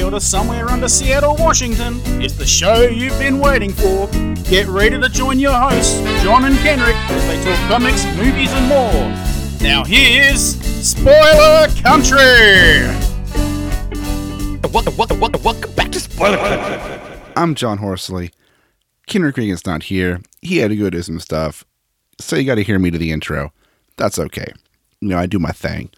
from a fallout shelter somewhere under Seattle, Washington. It's the show you've been waiting for. Get ready to join your hosts, John and Kenric, as they talk comics, movies, and more. Now here's Spoiler Country! Welcome, welcome, welcome, welcome back to Spoiler Country. I'm John Horsley. Kenric Regan's not here. He had to go do some stuff. So you got to hear me to the intro. That's okay. You know, I do my thing.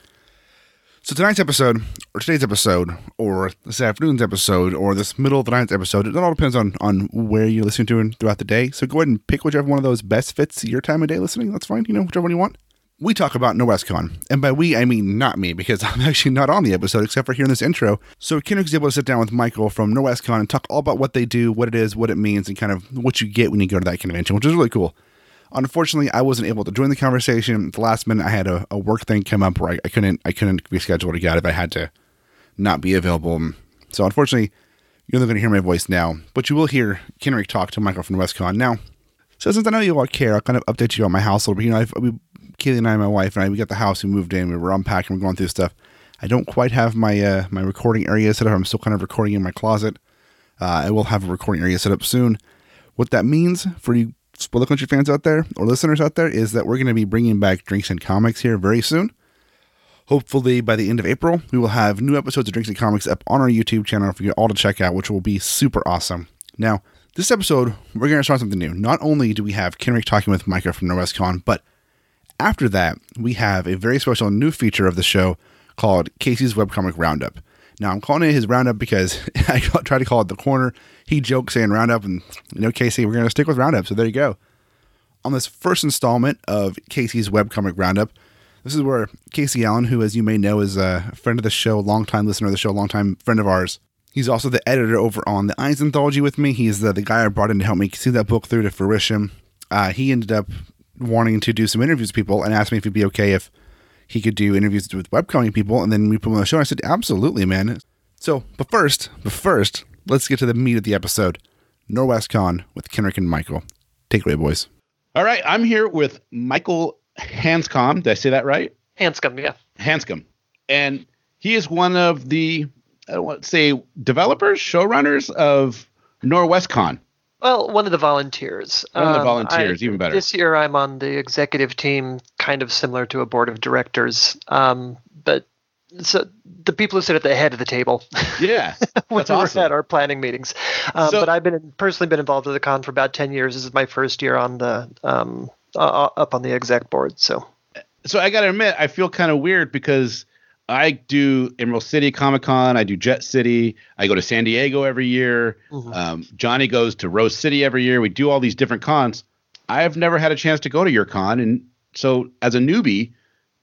So tonight's episode, or today's episode, or this afternoon's episode, or this middle of the night's episode, it all depends on on where you're listening to it throughout the day. So go ahead and pick whichever one of those best fits your time of day listening. That's fine. You know, whichever one you want. We talk about Norwescon, and by we I mean not me, because I'm actually not on the episode except for hearing this intro. So Kenric's able to sit down with Michael from Norwescon and talk all about what they do, what it is, what it means, and kind of what you get when you go to that convention, which is really cool. Unfortunately, I wasn't able to join the conversation. At the last minute, I had a, a work thing come up where I, I couldn't I couldn't be scheduled to get if I had to not be available. So unfortunately, you're only going to hear my voice now, but you will hear Kenric talk to Michael from WestCon. Now, so since I know you all care, I'll kind of update you on my house a little bit. You know, I've, we, Kaylee and I, my wife and I, we got the house, we moved in, we were unpacking, we're going through stuff. I don't quite have my uh, my recording area set up. I'm still kind of recording in my closet. Uh, I will have a recording area set up soon. What that means for you Spoiler Country fans out there or listeners out there is that we're going to be bringing back Drinks and Comics here very soon. Hopefully, by the end of April, we will have new episodes of Drinks and Comics up on our YouTube channel for you all to check out, which will be super awesome. Now, this episode, we're going to start something new. Not only do we have Kenric talking with Micah from Norwescon, but after that, we have a very special new feature of the show called Casey's Webcomic Roundup. Now, I'm calling it his Roundup because I try to call it the corner. He jokes saying Roundup, and you know, Casey, we're going to stick with Roundup. So there you go. On this first installment of Casey's Webcomic Roundup, this is where Casey Allen, who, as you may know, is a friend of the show, longtime listener of the show, longtime friend of ours. He's also the editor over on the Eynes Anthology with me. He's the, the guy I brought in to help me see that book through to fruition. Uh, he ended up wanting to do some interviews with people and asked me if it'd be okay if he could do interviews with webcomic people, and then we put him on the show. I said, absolutely, man. So, but first, but first, let's get to the meat of the episode. Norwescon with Kenric and Michael. Take it away, boys. All right, I'm here with Michael Hanscom. Did I say that right? Hanscom, yeah. Hanscom, and he is one of the I don't want to say developers, showrunners of Norwescon. Well, one of the volunteers. One of the Um, volunteers, I- even better. This year, I'm on the executive team, kind of similar to a board of directors. Um, but so the people who sit at the head of the table Yeah, That's we're awesome. at our planning meetings. Um, So- but I've been personally been involved with the con for about ten years. This is my first year on the um, uh, up on the exec board. So so I got to admit, I feel kind of weird because I do Emerald City Comic Con, I do Jet City, I go to San Diego every year. Mhm. Um, Johnny goes to Rose City every year. We do all these different cons. I have never had a chance to go to your con, and so as a newbie,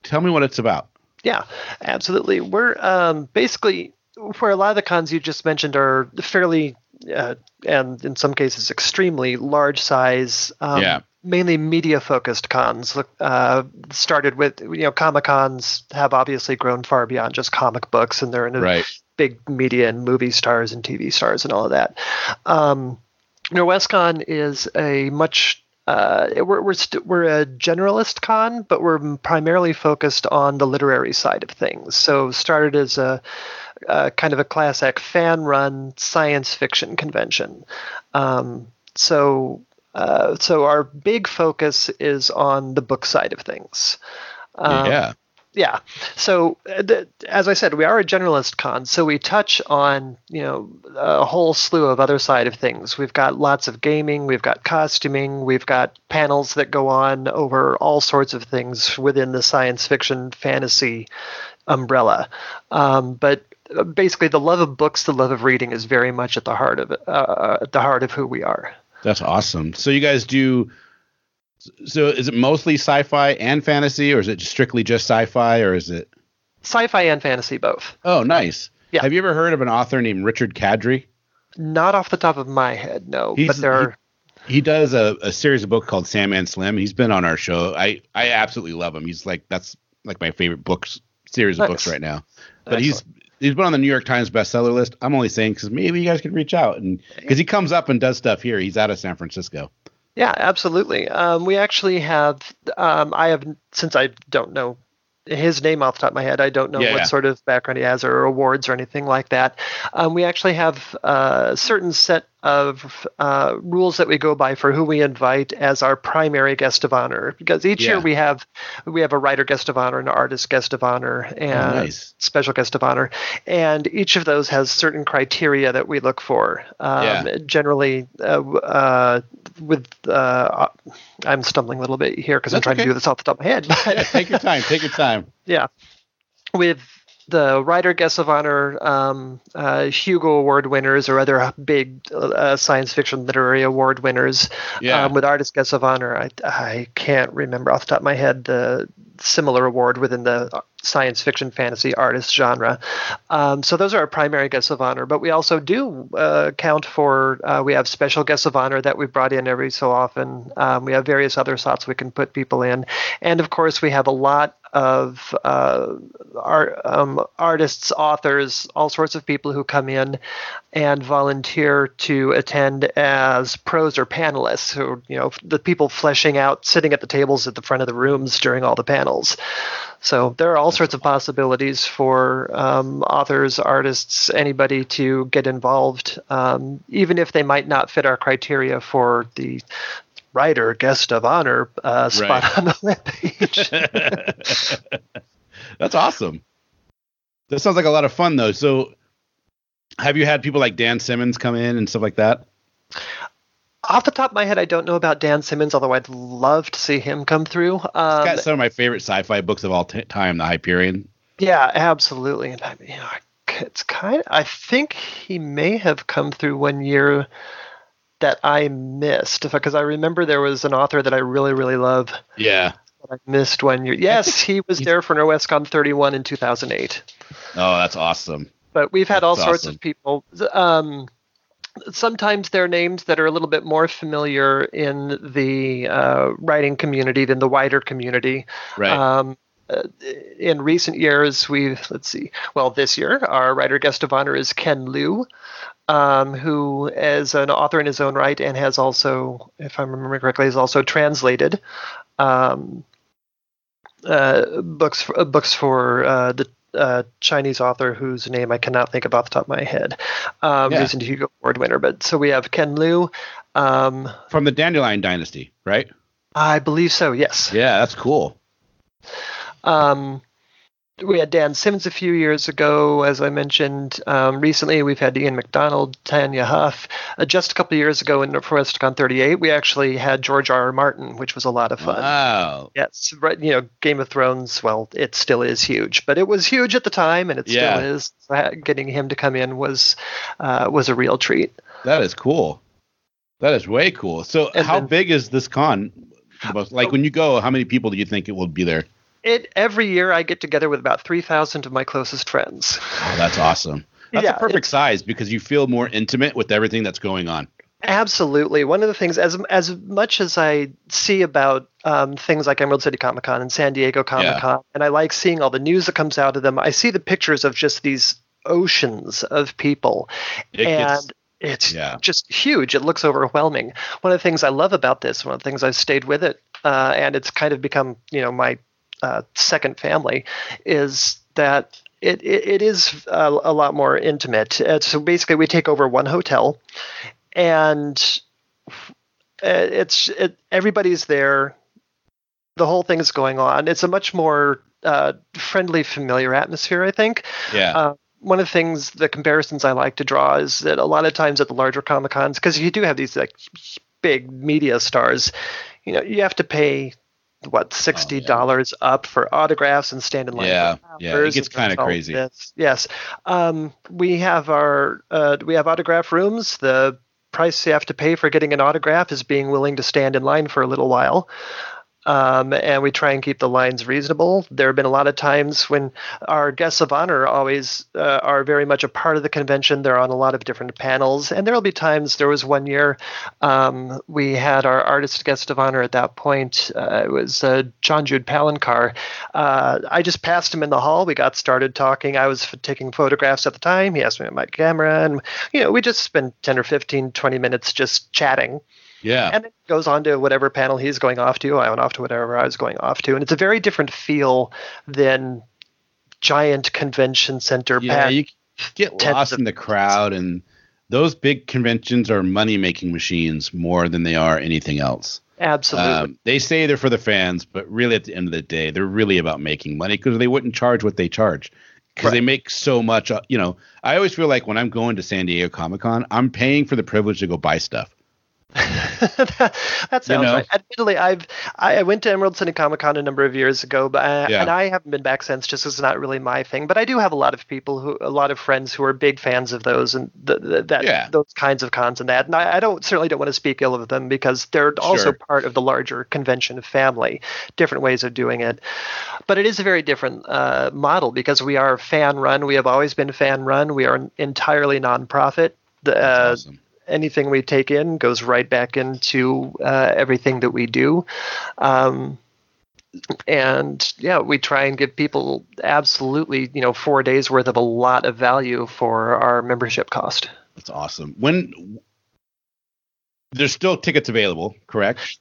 tell me what it's about. Yeah, absolutely. We're um, basically where a lot of the cons you just mentioned are fairly, uh, and in some cases extremely large size. Um, Yeah. Mainly media focused cons. Uh, started with you know comic cons have obviously grown far beyond just comic books, and they're into Right. big media and movie stars and TV stars and all of that. Um, Norwescon is a much uh, we're we're, st- we're a generalist con, but we're primarily focused on the literary side of things. So started as a, a kind of a classic fan-run science fiction convention. Um, so uh, so our big focus is on the book side of things. Um, yeah. Yeah. So uh, as I said, we are a generalist con, so we touch on you know a whole slew of other side of things. We've got lots of gaming, we've got costuming, we've got panels that go on over all sorts of things within the science fiction fantasy umbrella. Um, but uh, basically, the love of books, the love of reading, is very much at the heart of it, uh, at the heart of who we are. That's awesome. So you guys do. So is it mostly sci-fi and fantasy, or is it strictly just sci-fi, or is it? Sci-fi and fantasy both. Oh, nice. Yeah. Have you ever heard of an author named Richard Kadrey? Not off the top of my head, no. He's- but there are. He does a, a series of books called Sandman Slim. He's been on our show. I I absolutely love him. He's like that's like my favorite books series of Nice. books right now. But he's he's been on the New York Times bestseller list. I'm only saying because maybe you guys could reach out and because he comes up and does stuff here. He's out of San Francisco. Yeah, absolutely. Um, we actually have. Um, I have since I don't know his name off the top of my head. I don't know Yeah, what yeah. sort of background he has or awards or anything like that. Um, we actually have a certain set of uh, rules that we go by for who we invite as our primary guest of honor. Because each Yeah. year we have we have a writer guest of honor, an artist guest of honor, and nice. special guest of honor, and each of those has certain criteria that we look for. Um, Yeah. Generally, uh, uh, with uh, I'm stumbling a little bit here because I'm trying okay. to do this off the top of my head. But Yeah, take your time. Take your time. yeah. With the writer guest of honor, um, uh, Hugo Award winners, or other big uh, science fiction literary award winners. Yeah. Um, with artist guest of honor, I, I can't remember off the top of my head the similar award within the science fiction fantasy artist genre. Um, so those are our primary guests of honor, but we also do uh, count for uh, we have special guests of honor that we brought in every so often. Um, we have various other slots we can put people in, and of course we have a lot of uh, art, um, artists, authors, all sorts of people who come in and volunteer to attend as pros or panelists, who you know the people fleshing out, sitting at the tables at the front of the rooms during all the panels. So there are all sorts of possibilities for um, authors, artists, anybody to get involved, um, even if they might not fit our criteria for the writer guest of honor uh, spot Right. on the webpage. That's awesome. That sounds like a lot of fun though. So have you had people like Dan Simmons come in and stuff like that? Off the top of my head, I don't know about Dan Simmons, although I'd love to see him come through. Um, got some of my favorite sci-fi books of all t- time, The Hyperion. yeah, absolutely. And I, you know, it's kind of. I think he may have come through one year that I missed because I remember there was an author that I really, really love Yeah. I missed one year. Yes, he was there for Norwescon 31 in 2008. Oh, that's awesome. but we've had all sorts awesome. of people. Um, sometimes they're names that are a little bit more familiar in the uh, writing community than the wider community. Right. Um, uh, in recent years, we've let's see. Well, this year, our writer guest of honor is Ken Liu, um, who is an author in his own right and has also, if I'm remembering correctly, has also translated um, uh, books for, uh, books for uh, the uh, Chinese author whose name I cannot think of off the top of my head. Um, Yeah. Recent Hugo Award winner. But so we have Ken Liu. Um, From the Dandelion Dynasty, right? I believe so. Yes. Yeah, that's cool. Um, we had Dan Simmons a few years ago, as I mentioned. Um, recently, we've had Ian McDonald, Tanya Huff. Uh, just a couple of years ago in NorthwestCon 38, we actually had George R. R. Martin, which was a lot of fun. Wow. Yes, right. You know, Game of Thrones. Well, it still is huge, but it was huge at the time, and it Yeah. still is. Getting him to come in was uh, was a real treat. That is cool. That is way cool. So And how then- big is this con? Like when you go, how many people do you think it will be there? It every year I get together with about three thousand of my closest friends. Oh, that's awesome. That's Yeah, a perfect size because you feel more intimate with everything that's going on. Absolutely. One of the things, as as much as I see about um, things like Emerald City Comic Con and San Diego Comic Con, and I like seeing all the news that comes out of them, I see the pictures of just these oceans of people, It and gets- it's yeah. just huge. It looks overwhelming. One of the things I love about this, one of the things I've stayed with it, uh, and it's kind of become, you know, my uh, second family, is that it, it, it is a, a lot more intimate. Uh, so basically, we take over one hotel, and uh, it's it, everybody's there. The whole thing is going on. It's a much more uh, friendly, familiar atmosphere, I think. Yeah. Uh, one of the things, the comparisons I like to draw is that a lot of times at the larger comic cons, because you do have these like big media stars, you know, you have to pay what sixty dollars up for autographs and stand in line. Oh, Yeah, yeah, it gets kinda crazy. this. Yes, um, we have our uh, we have autograph rooms. The price you have to pay for getting an autograph is being willing to stand in line for a little while. Um, and we try and keep the lines reasonable. There have been a lot of times when our guests of honor always uh, are very much a part of the convention. They're on a lot of different panels, and there will be times. There was one year um, we had our artist guest of honor at that point. Uh, it was uh, John Jude Palencar. Uh, I just passed him in the hall. We got started talking. I was f- taking photographs at the time. He asked me about my camera, and you know we just spent 10 or 15, 20 minutes just chatting Yeah. and then goes on to whatever panel he's going off to. I went off to whatever I was going off to, and it's a very different feel than giant convention center. yeah, you get lost in the crowd, and those big conventions are money making machines more than they are anything else. Absolutely. Um, they say they're for the fans, but really at the end of the day, they're really about making money because they wouldn't charge what they charge because they make so much. uh, You know, I always feel like when I'm going to San Diego Comic Con, I'm paying for the privilege to go buy stuff. that sounds know? right. Admittedly, I've I I went to Emerald City Comic Con a number of years ago, but I, Yeah. and I haven't been back since. Just it's not really my thing. But I do have a lot of people who, a lot of friends who are big fans of those and the, the, that Yeah. those kinds of cons and that. And I, I don't certainly don't want to speak ill of them because they're also Sure. part of the larger convention family. Different ways of doing it, but it is a very different uh, model because we are fan run. We have always been fan run. We are entirely nonprofit. The, uh, awesome. Anything we take in goes right back into uh, everything that we do. Um, and yeah, we try and give people absolutely, you know, four days worth of a lot of value for our membership cost. That's awesome. When there's still tickets available, correct?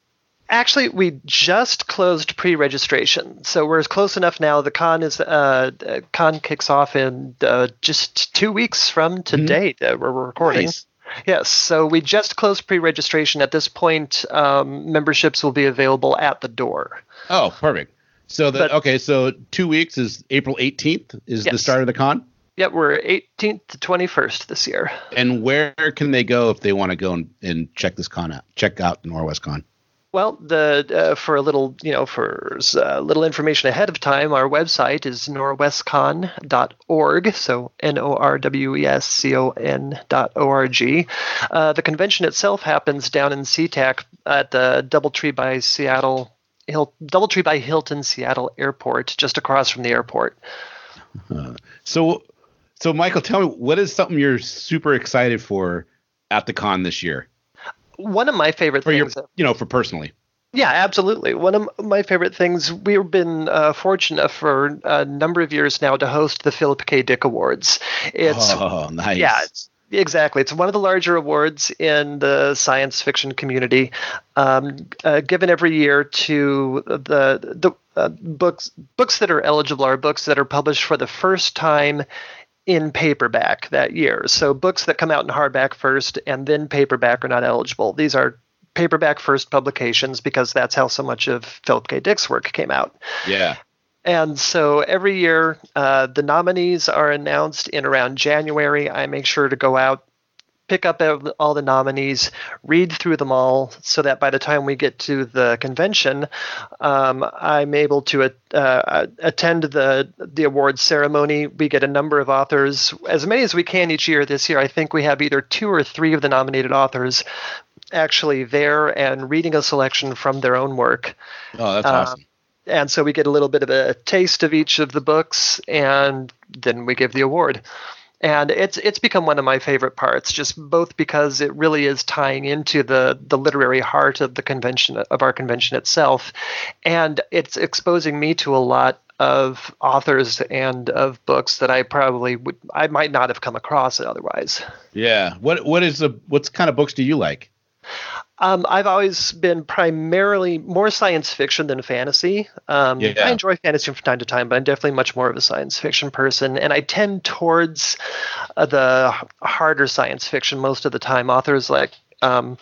Actually, we just closed pre-registration, so we're close enough now. The con is uh, con kicks off in uh, just two weeks from today. that we're recording. Nice. Yes, so we just closed pre-registration. At this point, um, memberships will be available at the door. Oh, perfect. So the But- okay, so two weeks is April 18th is the start of the con. Yep, we're 18th to 21st this year. And where can they go if they want to go and, and check this con out? Check out Norwescon. Well, the uh, for a little, you know, for uh, little information ahead of time, our website is norwescon.org. So n o r w e s c o n dot o r g. Uh, the convention itself happens down in SeaTac at the DoubleTree by Seattle. Hil- DoubleTree by Hilton Seattle Airport, just across from the airport. So, so Michael, tell me what is something you're super excited for at the con this year One of my favorite for your, things. you know, for personally. Yeah, absolutely. One of my favorite things, we've been uh, fortunate for a number of years now to host the Philip K. Dick Awards. It's oh, nice. yeah, it's, exactly. It's one of the larger awards in the science fiction community, um, uh, given every year to the the uh, books books that are eligible are books that are published for the first time in paperback that year. So books that come out in hardback first and then paperback are not eligible. These are paperback first publications because that's how so much of Philip K. Dick's work came out. yeah. And so every year, uh, the nominees are announced in around January. I make sure to go out, pick up all the nominees, read through them all, so that by the time we get to the convention, um, I'm able to uh, attend the the awards ceremony. We get a number of authors, as many as we can each year. This year, I think we have either two or three of the nominated authors actually there and reading a selection from their own work Oh, that's Um, awesome. and so we get a little bit of a taste of each of the books and then we give the award and it's it's become one of my favorite parts just both because it really is tying into the the literary heart of the convention of our convention itself and it's exposing me to a lot of authors and of books that I probably would I might not have come across otherwise. Yeah. What what is the what kind of books do you like? Um, I've always been primarily more science fiction than fantasy. Um, Yeah. I enjoy fantasy from time to time, but I'm definitely much more of a science fiction person, and I tend towards uh, the harder science fiction most of the time. Authors like um,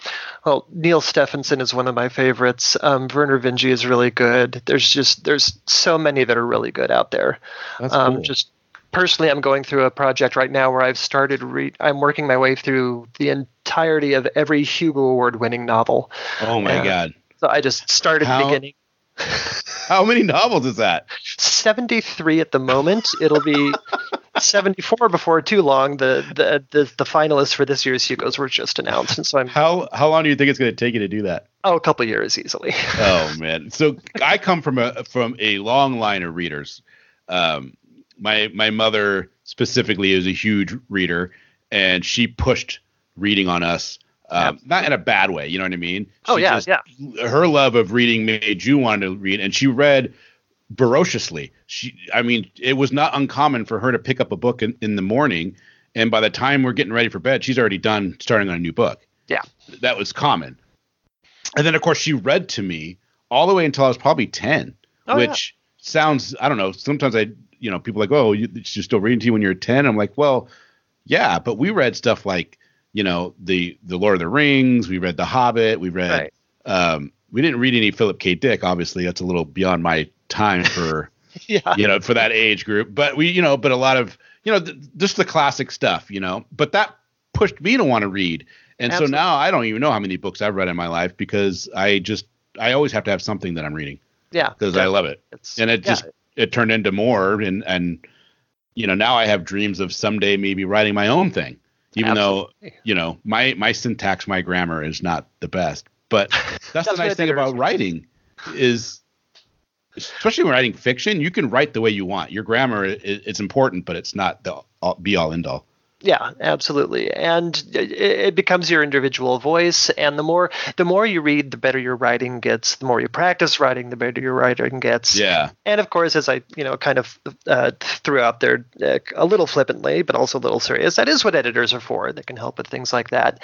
well, Neal Stephenson is one of my favorites. Um, Vernor Vinge is really good. There's just there's so many that are really good out there. That's um, cool. Just personally, I'm going through a project right now where I've started. Re- I'm working my way through the entirety of every Hugo Award winning novel. oh my uh, god. So I just started How- beginning. How many novels is that? 73 at the moment. It'll be 74 before too long. The, the the the finalists for this year's Hugos were just announced, and so I'm How how long do you think it's going to take you to do that? oh a couple years easily. oh man so i come from a from a long line of readers um my my mother specifically is a huge reader and she pushed reading on us um, not in a bad way you know what i mean Oh, She yeah, just- her love of reading made you want to read and she read ferociously she i mean it was not uncommon for her to pick up a book in, in the morning and by the time we're getting ready for bed she's already done starting on a new book Yeah. that was common and then of course she read to me all the way until I was probably ten, Oh, yeah. which sounds I don't know. Sometimes I you know people are like oh you, she's still reading to you when you're ten. I'm like well yeah, but we read stuff like you know the the Lord of the Rings. We read The Hobbit. We read Right. um, we didn't read any Philip K. Dick. Obviously, that's a little beyond my time for Yeah. you know for that age group. But we you know but a lot of you know th- just the classic stuff. You know, but that pushed me to want to read. And Absolutely. so now I don't even know how many books I've read in my life because I just I always have to have something that I'm reading Yeah. because I love it. It's, And it yeah, just it turned into more and and you know now I have dreams of someday maybe writing my own thing. Even though you know my my syntax my grammar is not the best but that's, the nice thing about writing is especially when writing fiction you can write the way you want. Your grammar is it's important but it's not the all, be all end all Yeah, absolutely, and it, it becomes your individual voice. And the more the more you read, the better your writing gets. The more you practice writing, the better your writing gets. yeah And of course, as I you know kind of uh, threw out there uh, a little flippantly, but also a little serious, that is what editors are for. They can help with things like that,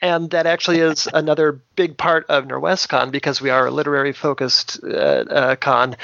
and that actually is another big part of Norwescon because we are a literary focused uh, uh, con.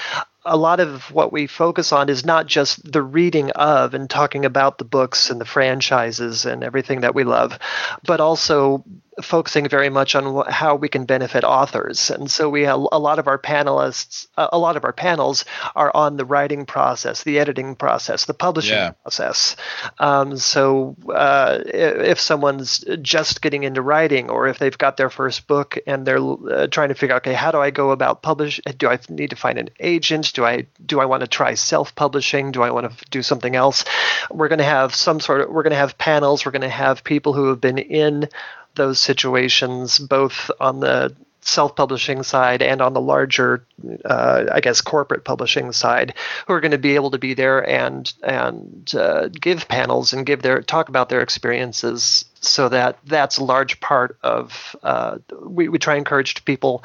A lot of what we focus on is not just the reading of and talking about the books and the franchises and everything that we love, but also focusing very much on wh- how we can benefit authors. And so we have a lot of our panelists, a a lot of our panels are on the writing process, the editing process, the publishing Yeah. process. Um, so uh, if someone's just getting into writing, or if they've got their first book and they're uh, trying to figure out, okay, how do I go about publish? Do I need to find an agent? Do I do I want to try self-publishing? Do I want to do something else? We're going to have some sort of we're going to have panels. We're going to have people who have been in those situations, both on the self-publishing side and on the larger, uh, I guess, corporate publishing side, who are going to be able to be there and and uh, give panels and give their talk about their experiences. So that that's a large part of uh, we we try and encourage people,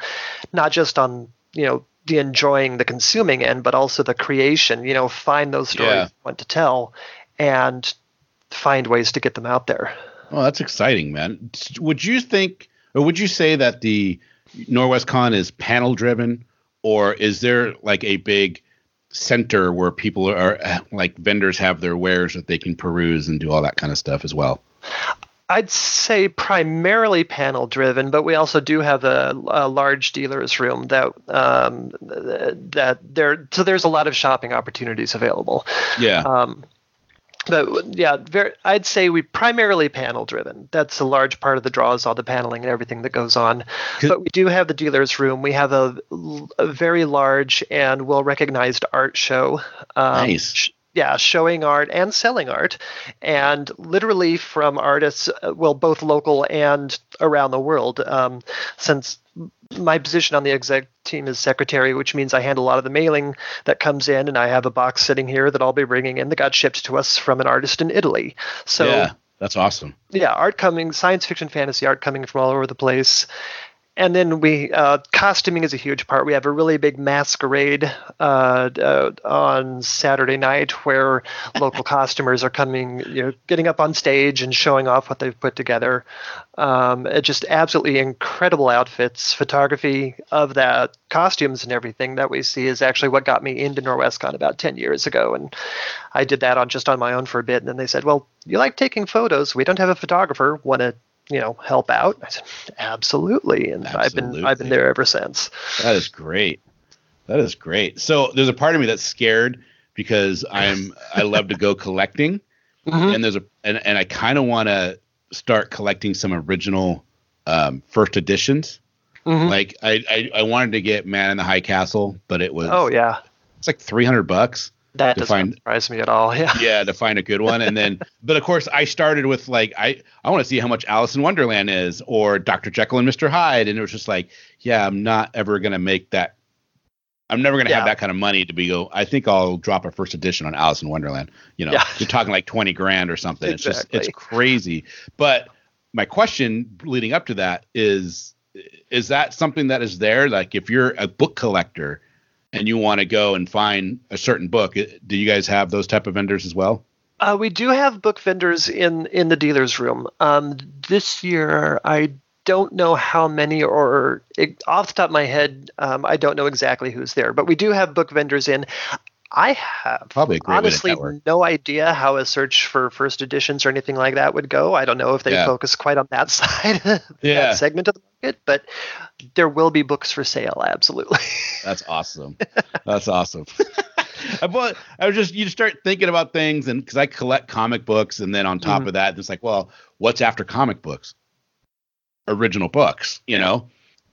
not just on you know the enjoying the consuming end, but also the creation. You know, find those stories Yeah. you want to tell, and find ways to get them out there. Oh that's exciting man would you think or would you say that the Norwescon is panel driven or is there like a big center where people are like vendors have their wares that they can peruse and do all that kind of stuff as well I'd say primarily panel driven, but we also do have a, a large dealers room that um, that there. So there's a lot of shopping opportunities available. yeah Um, but yeah, very, I'd say we primarily panel driven. That's a large part of the draws, all the paneling and everything that goes on. But we do have the dealers room. We have a, a very large and well recognized art show. Um, Nice. Yeah, showing art and selling art, and literally from artists, uh, well, both local and around the world. Um, since my position on the exec team is secretary, which means I handle a lot of the mailing that comes in, and I have a box sitting here that I'll be bringing in that got shipped to us from an artist in Italy. So yeah that's awesome yeah, art coming, science fiction, fantasy art coming from all over the place. And then we uh, costuming is a huge part. We have a really big masquerade uh, uh, on Saturday night where local costumers are coming, you know, getting up on stage and showing off what they've put together. Um, just absolutely incredible outfits. Photography of that costumes and everything that we see is actually what got me into Norwescon about ten years ago, and I did that on just on my own for a bit. And then they said, "Well, you like taking photos? We don't have a photographer. Want to, you know, help out?" I said, "Absolutely," and I've been I've been there ever since. That is great. That is great. So there's a part of me that's scared because I'm I love to go collecting, Mhm. and there's a and, and I kind of want to start collecting some original um, first editions. Mhm. Like I, I I wanted to get Man in the High Castle, but it was Oh yeah, it's like 300 bucks. That doesn't find- surprise me at all. Yeah. Yeah, to find a good one, and then but of course I started with like I I want to see how much Alice in Wonderland is or Dr. Jekyll and Mr. Hyde, and it was just like yeah, I'm not ever gonna make that. I'm never gonna Yeah. have that kind of money to be go. I think I'll drop a first edition on Alice in Wonderland. You know, Yeah. you're talking like 20 grand or something. It's just it's crazy. But my question leading up to that is is that something that is there? Like if you're a book collector and you want to go and find a certain book, do you guys have those type of vendors as well? Uh, we do have book vendors in in the dealers room. Um, this year, I don't know how many, or it, off the top of my head, um, I don't know exactly who's there. But we do have book vendors in. I have Probably a great way to honestly no idea how a search for first editions or anything like that would go. I don't know if they Yeah. focus quite on that side, Yeah. that segment of the market, but there will be books for sale, absolutely. That's awesome. That's awesome. I bought. I was just you start thinking about things, and because I collect comic books, and then on top Mhm. of that, it's like, well, what's after comic books? Original books, you know,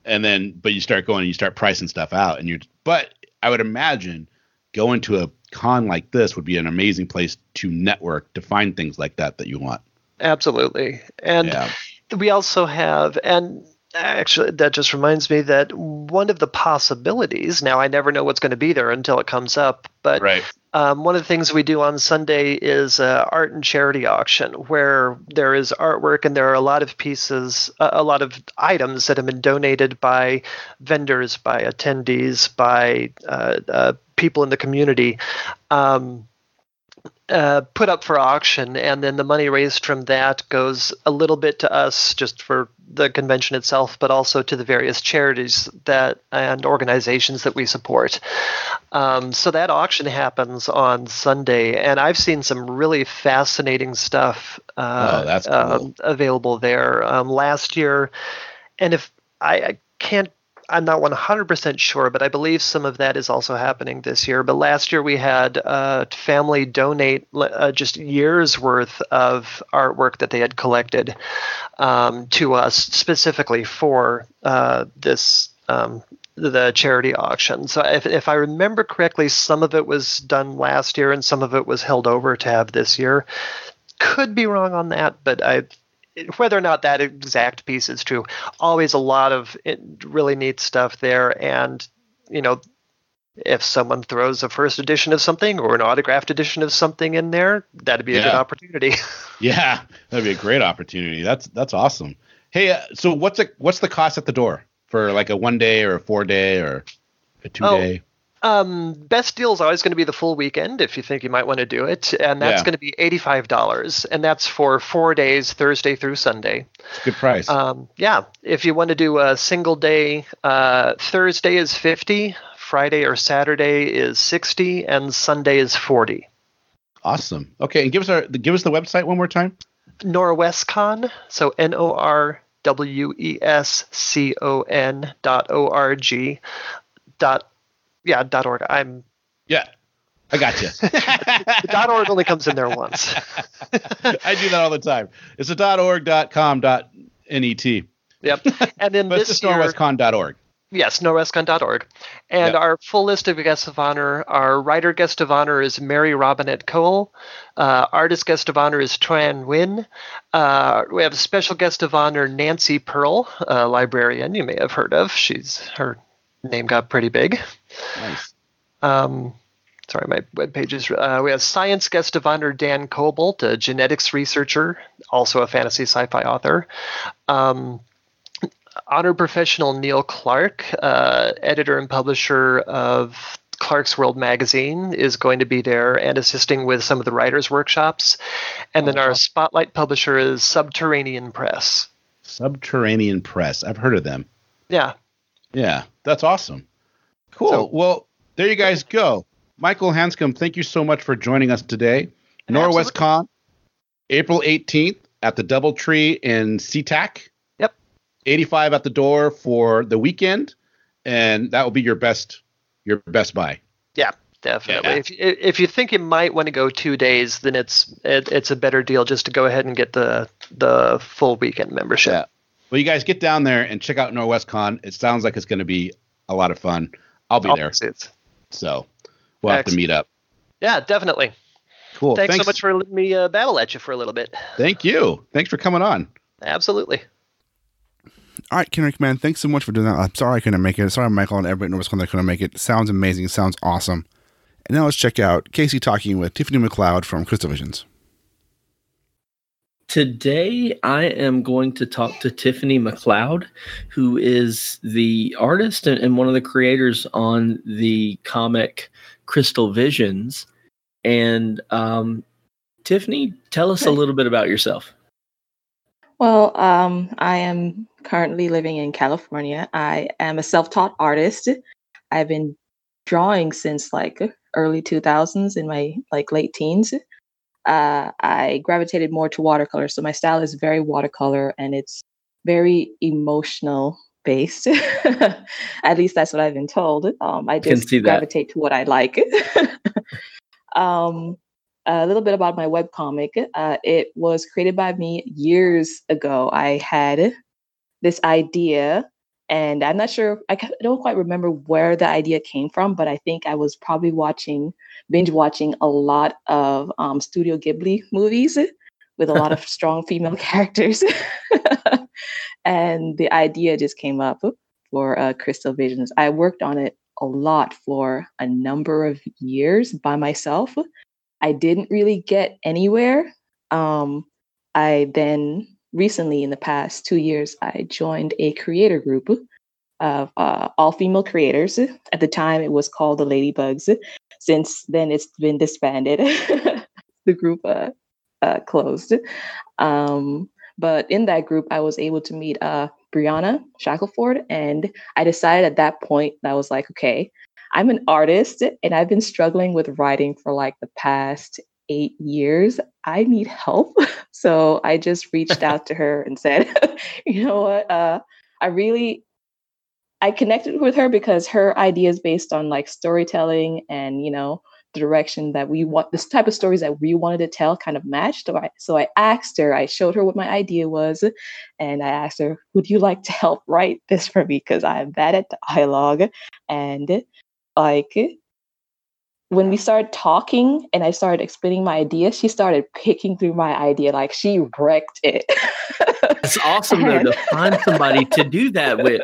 and then but you start going, and you start pricing stuff out, and you're. But I would imagine going to a con like this would be an amazing place to network to find things like that that you want. absolutely. And yeah. we also have and actually that just reminds me that one of the possibilities now i never know what's going to be there until it comes up but Right. um, one of the things we do on sunday is uh, art and charity auction where there is artwork and there are a lot of pieces uh, a lot of items that have been donated by vendors by attendees by uh, uh, people in the community um, uh, put up for auction, and then the money raised from that goes a little bit to us, just for the convention itself, but also to the various charities that and organizations that we support. Um, so that auction happens on Sunday, and I've seen some really fascinating stuff uh, Oh, that's cool. um, available there. Um, last year, and if I, I can't I'm not 100% sure, but I believe some of that is also happening this year. But last year we had a family donate uh, just years worth of artwork that they had collected um, to us specifically for uh, this. Um, the charity auction. So, if, if I remember correctly, some of it was done last year and some of it was held over to have this year. Could be wrong on that, but I whether or not that exact piece is true, always a lot of really neat stuff there. And, you know, if someone throws a first edition of something or an autographed edition of something in there, that'd be a good opportunity. Yeah, that'd be a great opportunity. That's that's awesome. Hey, uh, so what's a what's the cost at the door for like a one day or a four day or a two Oh, day? Um, best deal is always going to be the full weekend if you think you might want to do it. And that's Yeah. going to be $85. And that's for four days, Thursday through Sunday. Good price. Um, yeah, if you want to do a single day, uh, Thursday is 50, Friday or Saturday is 60, and Sunday is 40. awesome. Okay, and give us our give us the website one more time. Norwescon, so N O R W E S C O N dot O R G dot yeah dot org. I'm Yeah, I got you. the dot org only comes in there once. I do that all the time. It's a dot .org dot com dot net, Yep. And then but it's this just year, norwescon.org. Yes, norwescon.org. And Yep. our full list of guests of honor, our writer guest of honor is Mary Robinette Kowal. Uh, artist guest of honor is Tran Nguyen. Uh, we have a special guest of honor, Nancy Pearl, a librarian you may have heard of. She's her name got pretty big. Nice. Um, sorry, my web pages. Uh, we have science guest of honor Dan Koboldt, a genetics researcher, also a fantasy sci-fi author. Um, honor professional Neil Clarke, uh, editor and publisher of Clarkesworld magazine, is going to be there and assisting with some of the writers' workshops. And then our spotlight publisher is Subterranean Press. Subterranean Press. I've heard of them. Yeah, Yeah, that's awesome. Cool. So- well, there you guys go. Michael Hanscom, thank you so much for joining us today. Norwescon, April 18th at the Doubletree in SeaTac. Yep. 85 at the door for the weekend, and that will be your best your best buy. Yeah, definitely. Yeah. If if you think you might want to go two days, then it's it, it's a better deal just to go ahead and get the the full weekend membership. Yeah. Well, you guys get down there and check out Norwescon. It sounds like it's going to be a lot of fun. I'll be there, so we'll have to meet up. Yeah, definitely. Cool. Thanks, so much for letting me uh, babble at you for a little bit. Thank you. Thanks for coming on. Absolutely. All right, Kenric, man, thanks so much for doing that. I'm sorry I couldn't make it. Sorry, Michael and everybody knows that couldn't make it. Sounds amazing. Sounds awesome. And now let's check out Casey talking with Tiffany McLeod from Crystal Visions. Today, I am going to talk to Tiffany McLeod, who is the artist and, and one of the creators on the comic Crystal Visions. And um, Tiffany, tell us a little bit about yourself. Well, um, I am currently living in California. I am a self-taught artist. I've been drawing since like early 2000s in my like late teens. Uh, I gravitated more to watercolor, so my style is very watercolor and it's very emotional based. At least that's what I've been told. Um, I just gravitate to what I like. um, a little bit about my web comic. Uh, it was created by me years ago. I had this idea, and I'm not sure, I don't quite remember where the idea came from, but I think I was probably watching, binge watching a lot of um, Studio Ghibli movies with a lot of strong female characters. and the idea just came up for uh, Crystal Visions. I worked on it a lot for a number of years by myself. I didn't really get anywhere. Um, I then recently, in the past two years, I joined a creator group of uh, all female creators. At the time, it was called the Ladybugs. Since then, it's been disbanded. the group uh, uh, closed. Um, but in that group, I was able to meet uh, Brianna Shackelford, and I decided at that point that I was like, okay, I'm an artist and I've been struggling with writing for like the past eight years. I need help. So I just reached out to her and said, you know what? Uh, I really I connected with her because her ideas based on like storytelling and you know the direction that we want this type of stories that we wanted to tell kind of matched. So I, so I asked her, I showed her what my idea was, and I asked her, Would you like to help write this for me? Because I'm bad at dialogue. And like when we started talking and I started explaining my idea, she started picking through my idea like she wrecked it. it's awesome though to find somebody to do that with.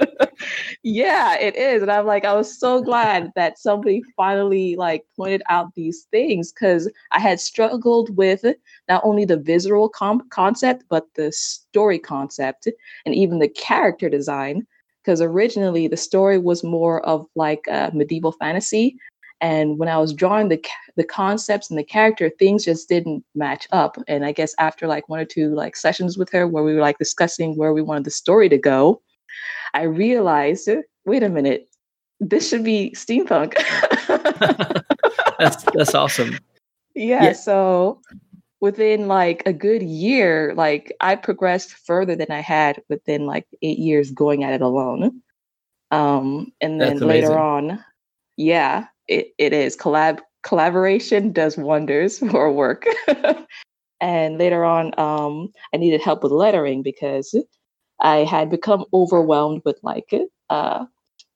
Yeah, it is. And I'm like, I was so glad that somebody finally like pointed out these things because I had struggled with not only the visual com- concept, but the story concept and even the character design because originally the story was more of like a medieval fantasy and when i was drawing the the concepts and the character things just didn't match up. And i guess after like one or two like sessions with her where we were like discussing where we wanted the story to go i realized wait a minute. This should be steampunk. That's that's awesome. Yeah, yeah, so within like a good year, like I progressed further than I had within like eight years going at it alone. Um, and then later on, yeah, it, it is collab collaboration does wonders for work. and later on, um, I needed help with lettering because I had become overwhelmed with like it uh,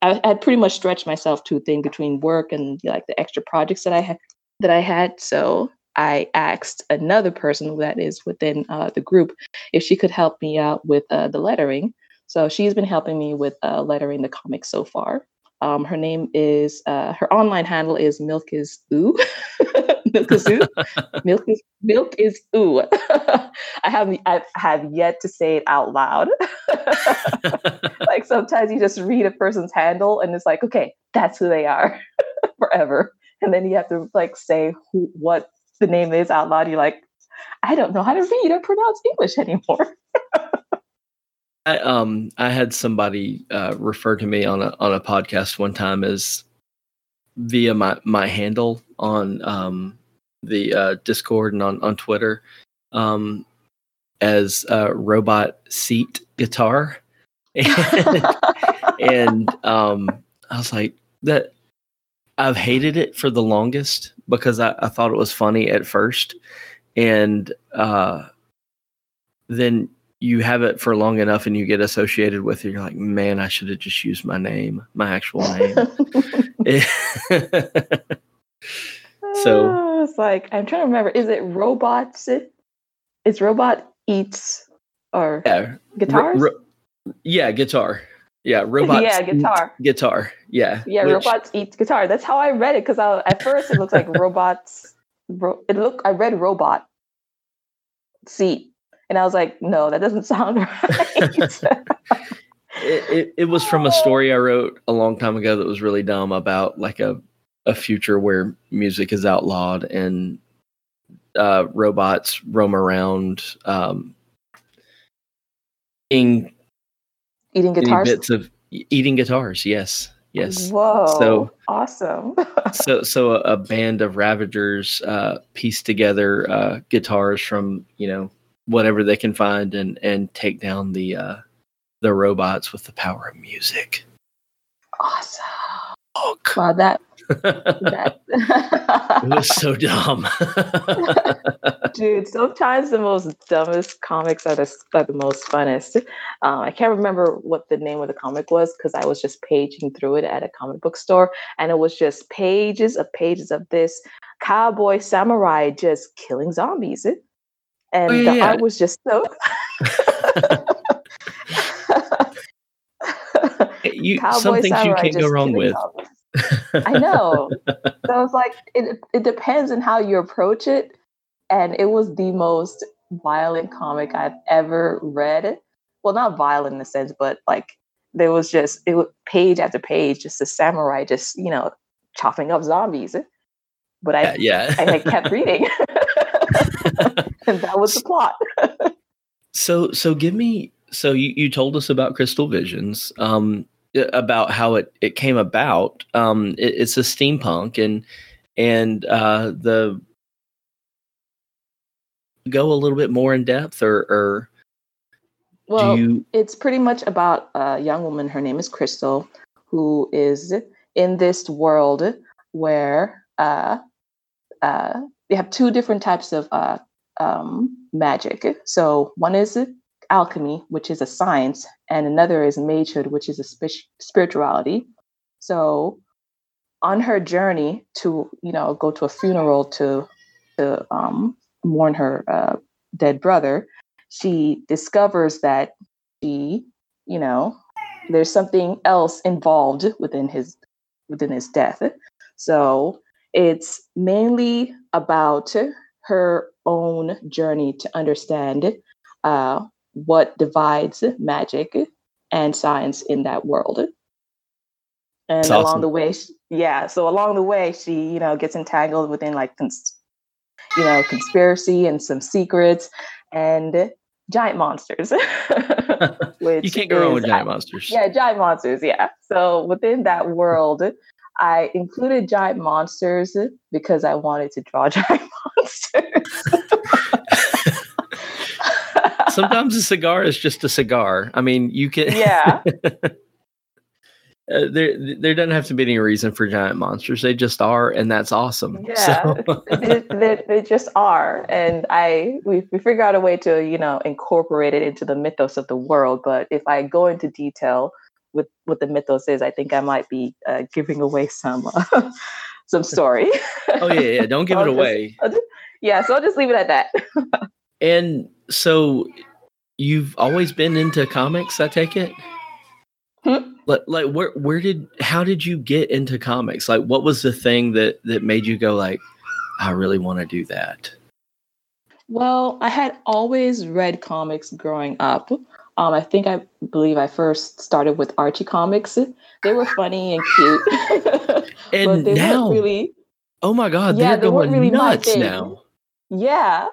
I had pretty much stretched myself too thin between work and like the extra projects that I had that I had. So I asked another person that is within uh, the group if she could help me out with uh, the lettering. So she's been helping me with uh, lettering the comics so far. Um, her name is uh, her online handle is Milk is Ooh. milk is Ooh. milk is Milk is Ooh. I have I have yet to say it out loud. like sometimes you just read a person's handle and it's like, okay, that's who they are forever. And then you have to like say who, what the name is out loud, you're like, I don't know how to read or pronounce English anymore. I um I had somebody uh, refer to me on a on a podcast one time as via my my handle on um the uh, Discord and on on Twitter um as uh, robot seat guitar. And, and um I was like that I've hated it for the longest because I, I thought it was funny at first, and uh, then you have it for long enough and you get associated with it. You're like, man, I should have just used my name, my actual name. so uh, it's like I'm trying to remember. Is it robots? It's robot eats or yeah, guitars. Ro- ro- yeah, guitar. Yeah, robots. yeah, guitar. Guitar. Yeah. Yeah, which, robots eat guitar. That's how I read it because at first it looked like robots. Ro- it looked. I read robot seat, and I was like, no, that doesn't sound right. it, it, it was from a story I wrote a long time ago that was really dumb about like a a future where music is outlawed and uh, robots roam around um, being Eating guitars. bits of eating guitars? Yes, yes. Whoa! So- awesome. so so a, a band of ravagers uh piece together uh guitars from you know whatever they can find and and take down the uh the robots with the power of music awesome. oh Wow, that it was so dumb Dude, sometimes the most dumbest comics are the, are the most funnest. Um, I can't remember what the name of the comic was because I was just paging through it at a comic book store, and it was just pages of pages of this cowboy samurai just killing zombies. Oh, and Oh, yeah, the yeah. art was just so. you Cowboy some things you can't go wrong with. I know. so it's like it it depends on how you approach it. And it was the most violent comic I've ever read. Well, not violent in the sense, but like there was just it was page after page, just a samurai just, you know, chopping up zombies. But I uh, yeah, I like, kept reading. And that was the plot. So so give me so you, you told us about Crystal Visions, um, about how it, it came about. Um, it, it's a steampunk and and uh, the go a little bit more in depth or, or Well, you it's pretty much about a young woman. Her name is Crystal, who is in this world where uh, uh, they have two different types of uh, um, magic. So one is alchemy, which is a science, and another is magehood, which is a spi- spirituality. So on her journey to, you know, go to a funeral to to um, mourn her uh, dead brother, she discovers that she, you know, there's something else involved within his within his death. So it's mainly about her own journey to understand uh, what divides magic and science in that world. And That's along awesome. the way, she, yeah. So along the way, she you know gets entangled within like cons- you know conspiracy and some secrets and giant monsters. which you can't go wrong with giant monsters. yeah, giant monsters. Yeah. So within that world, I included giant monsters because I wanted to draw giant monsters. Sometimes a cigar is just a cigar. I mean, you can. yeah. Uh, there, there doesn't have to be any reason for giant monsters. They just are, and that's awesome. Yeah. So, they, they, they just are. And I we, we figure out a way to, you know, incorporate it into the mythos of the world. But if I go into detail with what the mythos is, I think I might be uh, giving away some uh, some story. oh yeah, yeah. Don't give it just- away. Just- yeah, so I'll just leave it at that. And so, you've always been into comics. I take it. Hmm? Like, like where, where did, how did you get into comics? Like, what was the thing that that made you go like, I really want to do that? Well, I had always read comics growing up. Um, I think I believe I first started with Archie comics. They were funny and cute, but And they now, really. oh my God, Yeah, they're they weren't going really my nuts now. Yeah,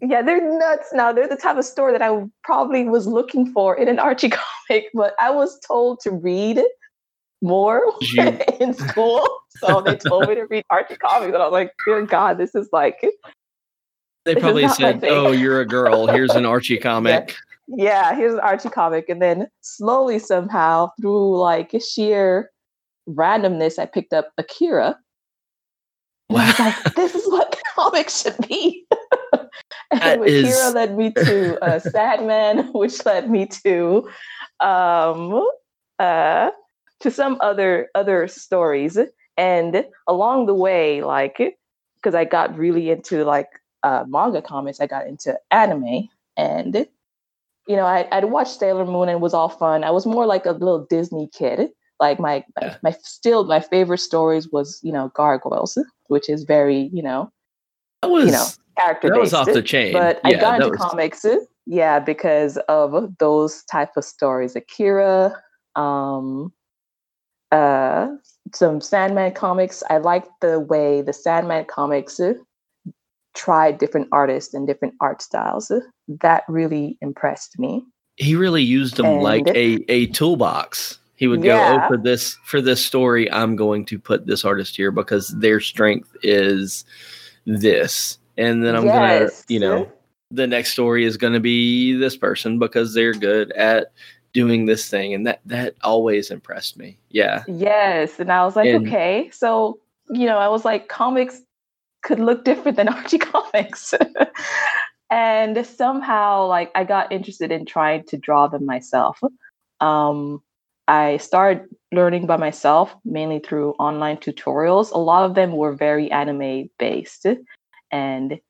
yeah, they're nuts now. They're the type of story that I probably was looking for in an Archie comic, but I was told to read more You- in school, so they told me to read Archie comics, and I was like, "Dear God, this is like." They probably said, "Oh, you're a girl. Here's an Archie comic." Yeah, here's an Archie comic. And then slowly, somehow, through like sheer randomness, I picked up Akira. And I was like, this is what comics should be. and That Akira is- led me to uh, Sandman, which led me to um, uh, to some other other stories. And along the way, like, because I got really into like uh, manga comics, I got into anime, and you know, I, I'd watched Sailor Moon and it was all fun. I was more like a little Disney kid. Like my, Yeah. my, my still my favorite stories was you know Gargoyles, which is very you know That was you know character that was off the chain. But I got into was- comics, yeah, because of those type of stories. Akira, um, uh, some Sandman comics. I liked the way the Sandman comics tried different artists and different art styles. That really impressed me. he really used them like a a toolbox. He would go, "Oh, for this for this story, I'm going to put this artist here because their strength is this." And then I'm going to, you know, the next story is going to be this person because they're good at doing this thing and that that always impressed me. Yeah. Yes. And I was like, And- okay. So, you know, I was like, comics could look different than Archie comics. and somehow, like, I got interested in trying to draw them myself. Um, I started learning by myself, mainly through online tutorials. A lot of them were very anime based. And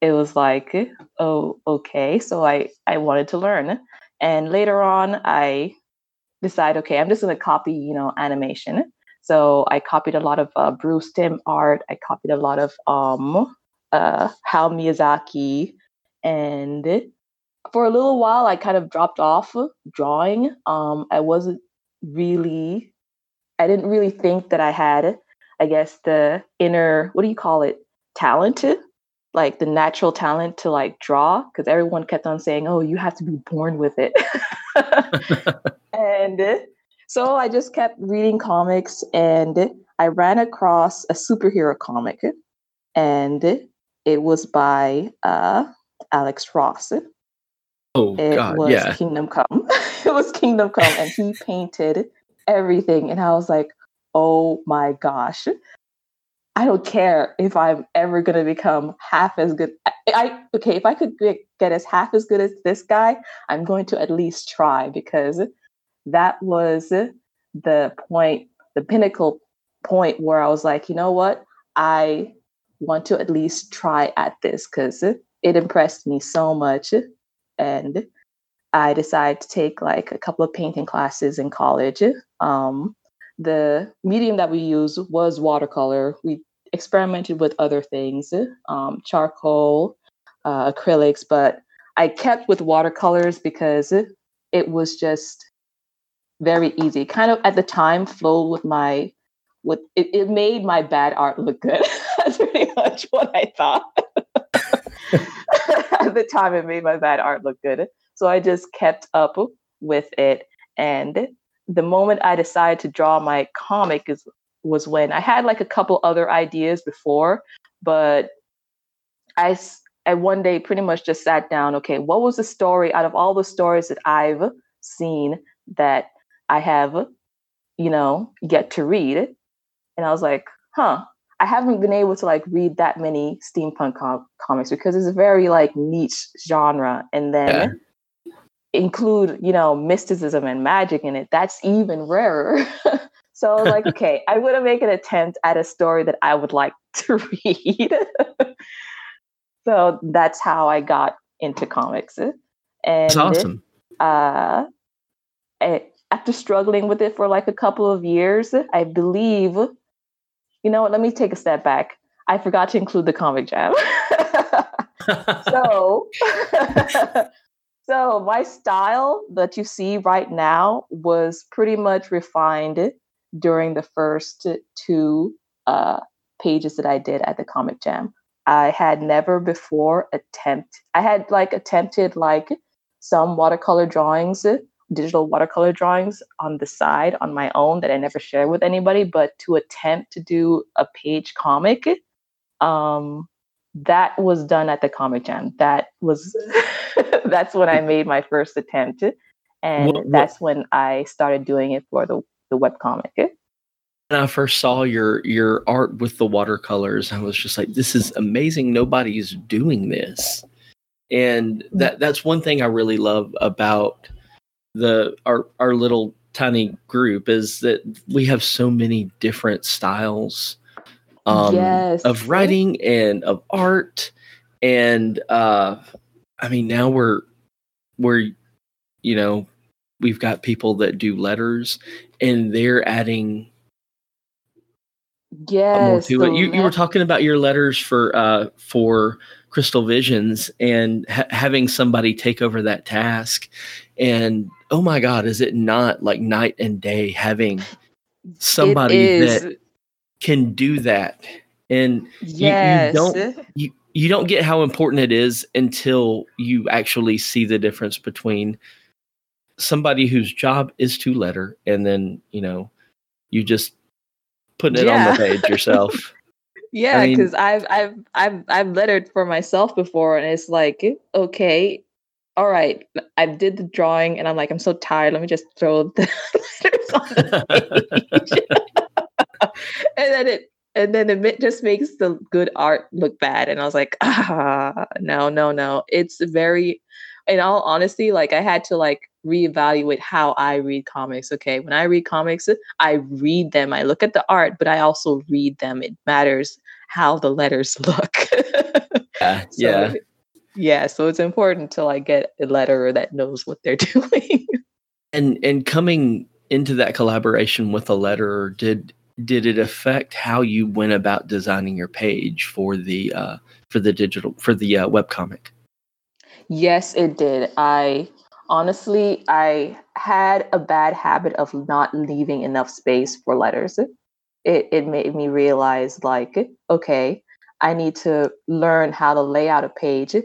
it was like, oh, okay. So I, I wanted to learn. And later on, I decide, okay, I'm just going to copy, you know, animation. So I copied a lot of uh, Bruce Timm art. I copied a lot of um, uh, Hayao Miyazaki, and for a little while, I kind of dropped off drawing. Um, I wasn't really, I didn't really think that I had, I guess, the inner, what do you call it, talent, like the natural talent to like draw, because everyone kept on saying, "Oh, you have to be born with it." and so I just kept reading comics and I ran across a superhero comic and it was by uh, Alex Ross. Oh It god, was yeah. Kingdom Come. it was Kingdom Come and he painted everything and I was like, "Oh my gosh. I don't care if I'm ever going to become half as good. I, I okay, if I could get, get as half as good as this guy, I'm going to at least try because that was the point, the pinnacle point where I was like, you know what? I want to at least try at this because it impressed me so much. And I decided to take like a couple of painting classes in college. Um, the medium that we used was watercolor. We experimented with other things, um, charcoal, uh, acrylics, but I kept with watercolors because it was just very easy. Kind of at the time flowed with my with it, it made my bad art look good. That's pretty much what I thought. at the time it made my bad art look good. So I just kept up with it. And the moment I decided to draw my comic is was when I had like a couple other ideas before, but I I one day pretty much just sat down, okay, what was the story out of all the stories that I've seen that I have, you know, get to read? And I was like, huh, I haven't been able to like read that many steampunk com- comics because it's a very like niche genre. And then include, you know, mysticism and magic in it. That's even rarer. so I was like, okay, I'm gonna make an attempt at a story that I would like to read. so that's how I got into comics. And It's awesome. uh, I- after struggling with it for like a couple of years, I believe, you know what, let me take a step back. I forgot to include the comic jam. so, so my style that you see right now was pretty much refined during the first two uh, pages that I did at the comic jam. I had never before attempt. I had like attempted like some watercolor drawings, digital watercolor drawings on the side on my own that I never share with anybody. But to attempt to do a page comic, um, that was done at the comic jam. That was that's when I made my first attempt, and What- what- that's when I started doing it for the the web comic. when I first saw your your art with the watercolors, I was just like, "This is amazing! Nobody's doing this." And that that's one thing I really love about the our our little tiny group is that we have so many different styles um, Yes. of writing and of art, and uh, I mean now we're we're you know we've got people that do letters and they're adding more Yes, to it. You, you were talking about your letters for uh for Crystal Visions and ha- having somebody take over that task, and oh my God, is it not like night and day having somebody that can do that? And you yes. don't- you you don't get how important it is until you actually see the difference between somebody whose job is to letter, and then you know, you just putting it on the page yourself. Yeah, mean- because I've I've I've I've lettered for myself before, and it's like, okay, all right, I did the drawing, and I'm like, I'm so tired. Let me just throw the letters on the page, and then it and then it just makes the good art look bad. And I was like, ah, no, no, no. It's very, in all honesty, like I had to like reevaluate how I read comics. Okay, when I read comics, I read them. I look at the art, but I also read them. It matters how the letters look. Yeah, So, yeah. Yeah, so it's important to like get a letterer that knows what they're doing. And and coming into that collaboration with a letterer, did did it affect how you went about designing your page for the uh, for the digital for the uh, webcomic? yes, it did. I honestly I had a bad habit of not leaving enough space for letters. It it made me realize like, okay, I need to learn how to lay out a page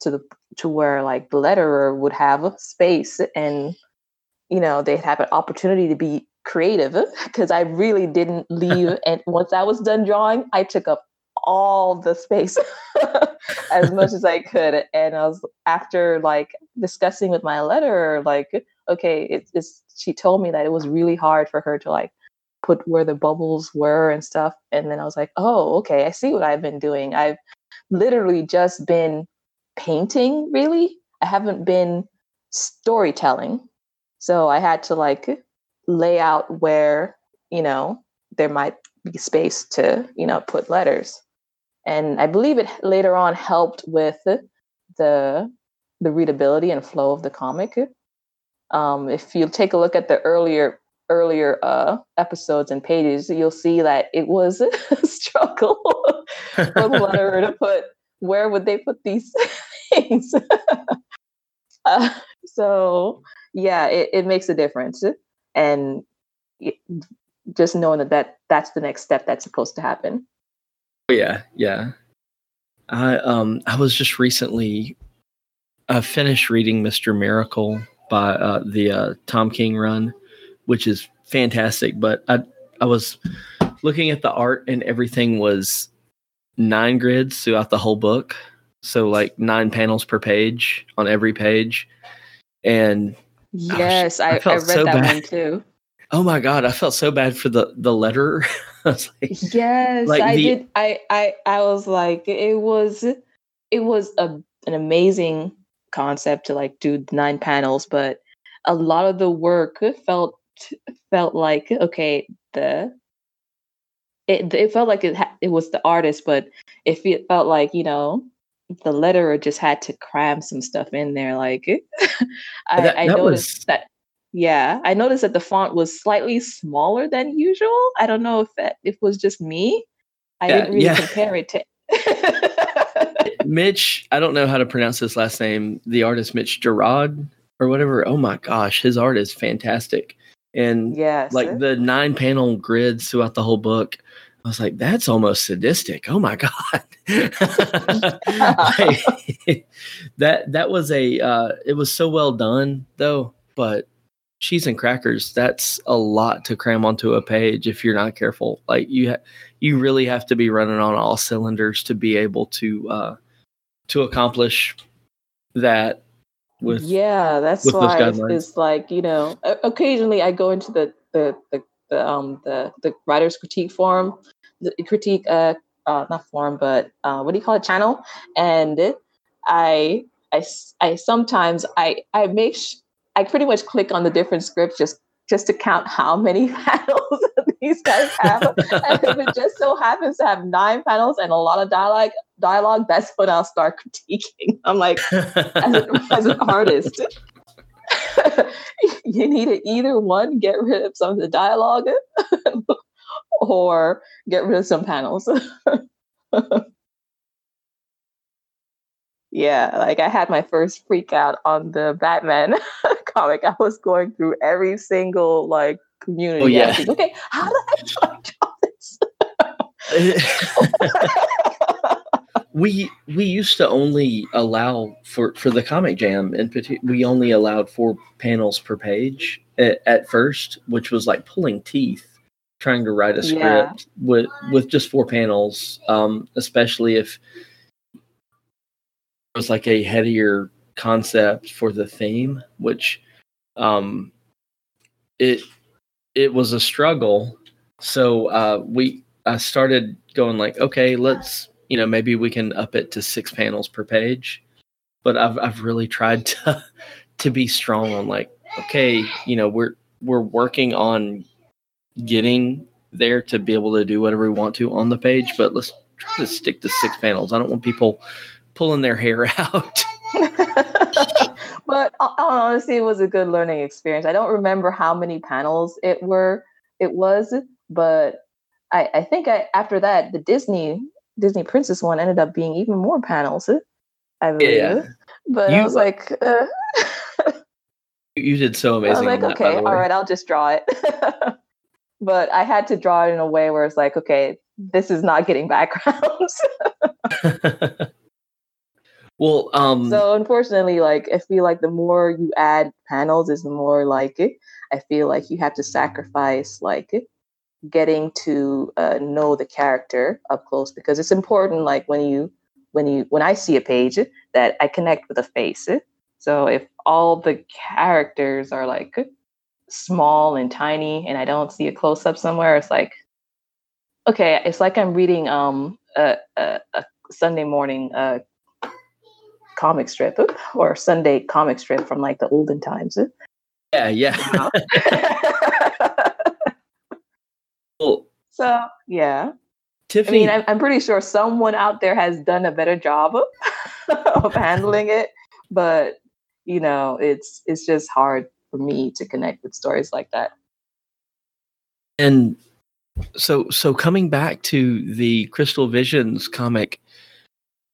to the to where like the letterer would have a space and you know they'd have an opportunity to be creative because I really didn't leave and once I was done drawing I took up all the space as much as I could. And I was after like discussing with my letterer like okay it's, it's she told me that it was really hard for her to like put where the bubbles were and stuff. And then I was like oh okay I see what I've been doing. I've literally just been painting really. I haven't been storytelling. So i had to like lay out where you know there might be space to you know put letters. And i believe it later on helped with the the readability and flow of the comic. Um, if you take a look at the earlier earlier uh, episodes and pages you'll see that it was a struggle for the letterer to put where would they put these things? uh, so yeah, it, it makes a difference, and y- just knowing that, that that's the next step that's supposed to happen. Yeah, yeah. I um I was just recently I finished reading Mr. Miracle by uh, the uh, Tom King run, which is fantastic. But I I was looking at the art and everything was nine grids throughout the whole book, so like nine panels per page on every page, and Yes, I I, I, felt read so that bad. one too. oh my god, I felt so bad for the the letterer. Like, Yes, Like I the- did. I, I I was like, it was it was a an amazing concept to like do nine panels, but a lot of the work felt felt like okay the it it felt like it ha- it was the artist, but it fe- felt like you know the letterer just had to cram some stuff in there. Like I, That- I that noticed was- that. Yeah, I noticed that the font was slightly smaller than usual. I don't know if that if it was just me. I Yeah, didn't really yeah. compare it to. Mitch, I don't know how to pronounce his last name. The artist Mitch Gerard or whatever. Oh my gosh, his art is fantastic. And yes, like the nine panel grids throughout the whole book, I was like, that's almost sadistic. Oh my god. Like, that that was a uh it was so well done though, but cheese and crackers, that's a lot to cram onto a page if you're not careful. Like you ha- you really have to be running on all cylinders to be able to uh to accomplish that with yeah, that's with why it's, it's like you know. Occasionally, I go into the the the, the um the the writers critique forum, critique uh uh not forum but uh what do you call it channel, and I I I sometimes I I make sh- I pretty much click on the different scripts just just to count how many panels these guys have. and if it just so happens to have nine panels and a lot of dialogue, dialogue, that's when I'll start critiquing. I'm like, as, a, as an artist, you need to either one get rid of some of the dialogue or get rid of some panels. yeah, like I had my first freak out on the Batman comic. I was going through every single like community. Oh, yeah. asking, okay, how did I draw this? we we used to only allow for for the comic jam in particular we only allowed four panels per page at, at first which was like pulling teeth trying to write a script Yeah. with with just four panels um especially if it was like a headier concept for the theme which um it it was a struggle so uh we i started going like okay let's you know maybe we can up it to six panels per page but i've i've really tried to to be strong on like okay you know we're we're working on getting there to be able to do whatever we want to on the page but let's try to stick to six panels i don't want people pulling their hair out but uh, honestly, it was a good learning experience. I don't remember how many panels it were. It was, but I, I think I, after that, the Disney Disney Princess one ended up being even more panels. I believe. Yeah. But I was like, uh, you did so I amazing was like, okay, all right, I'll just draw it. But I had to draw it in a way where it's like, okay, this is not getting backgrounds. well um so unfortunately, like I feel like the more you add panels is the more like it. I feel like you have to sacrifice like getting to uh, know the character up close because it's important. Like when you when you when I see a page that I connect with a face. So if all the characters are like small and tiny and I don't see a close up somewhere, it's like okay, it's like I'm reading um a, a, a Sunday morning uh comic strip or Sunday comic strip from like the olden times. yeah yeah. Well so yeah, I tiffany mean, I'm, I'm pretty sure someone out there has done a better job of handling it, but you know, it's it's just hard for me to connect with stories like that. and so so coming back to the crystal visions comic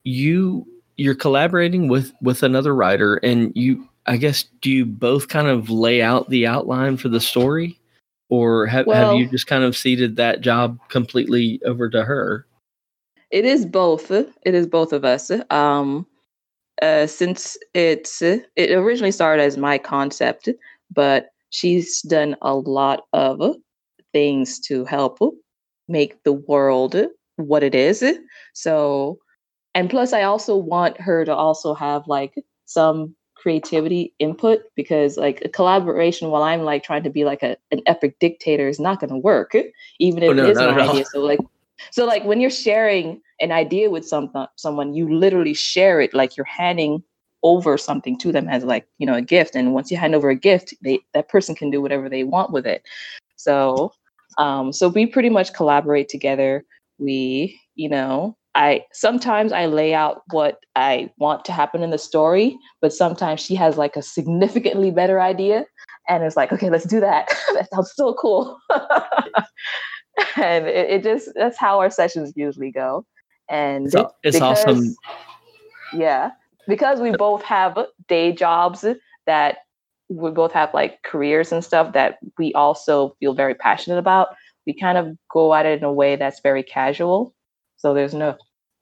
you you're collaborating with with another writer and you i guess do you both kind of lay out the outline for the story or have, have you just kind of ceded that job completely over to her It is both. It is both of us. Um, uh, since it's it originally started as my concept, but she's done a lot of things to help make the world what it is. So, and plus, I also want her to also have like some creativity input because like a collaboration while I'm like trying to be like a, an epic dictator is not going to work, even if Oh, no, it is an idea. So like so like when you're sharing an idea with some someone, you literally share it like you're handing over something to them as like you know a gift. And once you hand over a gift, they that person can do whatever they want with it. So um, so we pretty much collaborate together. We you know I sometimes I lay out what I want to happen in the story, but sometimes she has like a significantly better idea, and it's like okay, let's do that. that sounds so cool. and it, it just that's how our sessions usually go and It's, it's because- awesome yeah because we both have day jobs that we both have like careers and stuff that we also feel very passionate about we kind of go at it in a way that's very casual. So there's no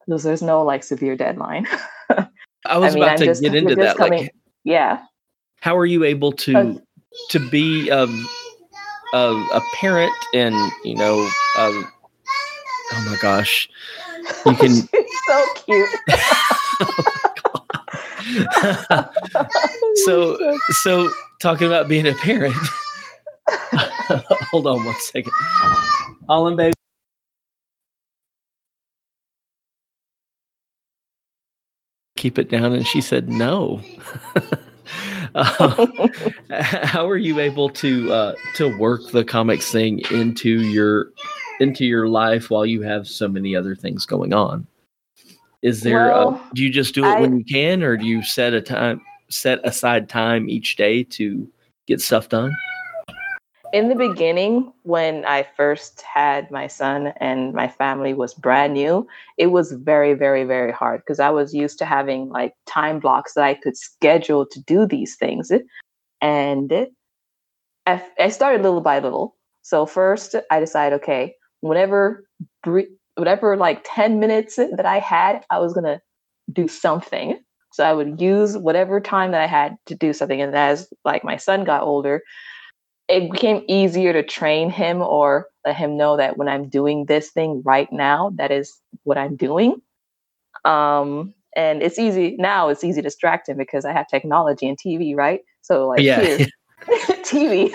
there's, there's no like severe deadline. I was mean, about I'm to just- get into that like yeah. how are you able to Uh, to be um, a, a parent and you know um, oh my gosh. You can so cute so so talking about being a parent. Hold on one second. Olin, baby keep it down and she said no. Uh, how are you able to uh, to work the comics thing into your into your life while you have so many other things going on is there Well, uh, do you just do it when you can or do you set a time set aside time each day to get stuff done? In the beginning when i first had my son and my family was brand new it was very very very hard because i was used to having like time blocks that i could schedule to do these things. And I, I started little by little. So first i decided okay whenever whatever like 10 minutes that I had, I was gonna do something. So I would use whatever time that I had to do something. And as like my son got older, it became easier to train him or let him know that when I'm doing this thing right now, that is what I'm doing. Um, and it's easy now. It's easy to distract him because I have technology and TV, right? So like, Yeah. TV,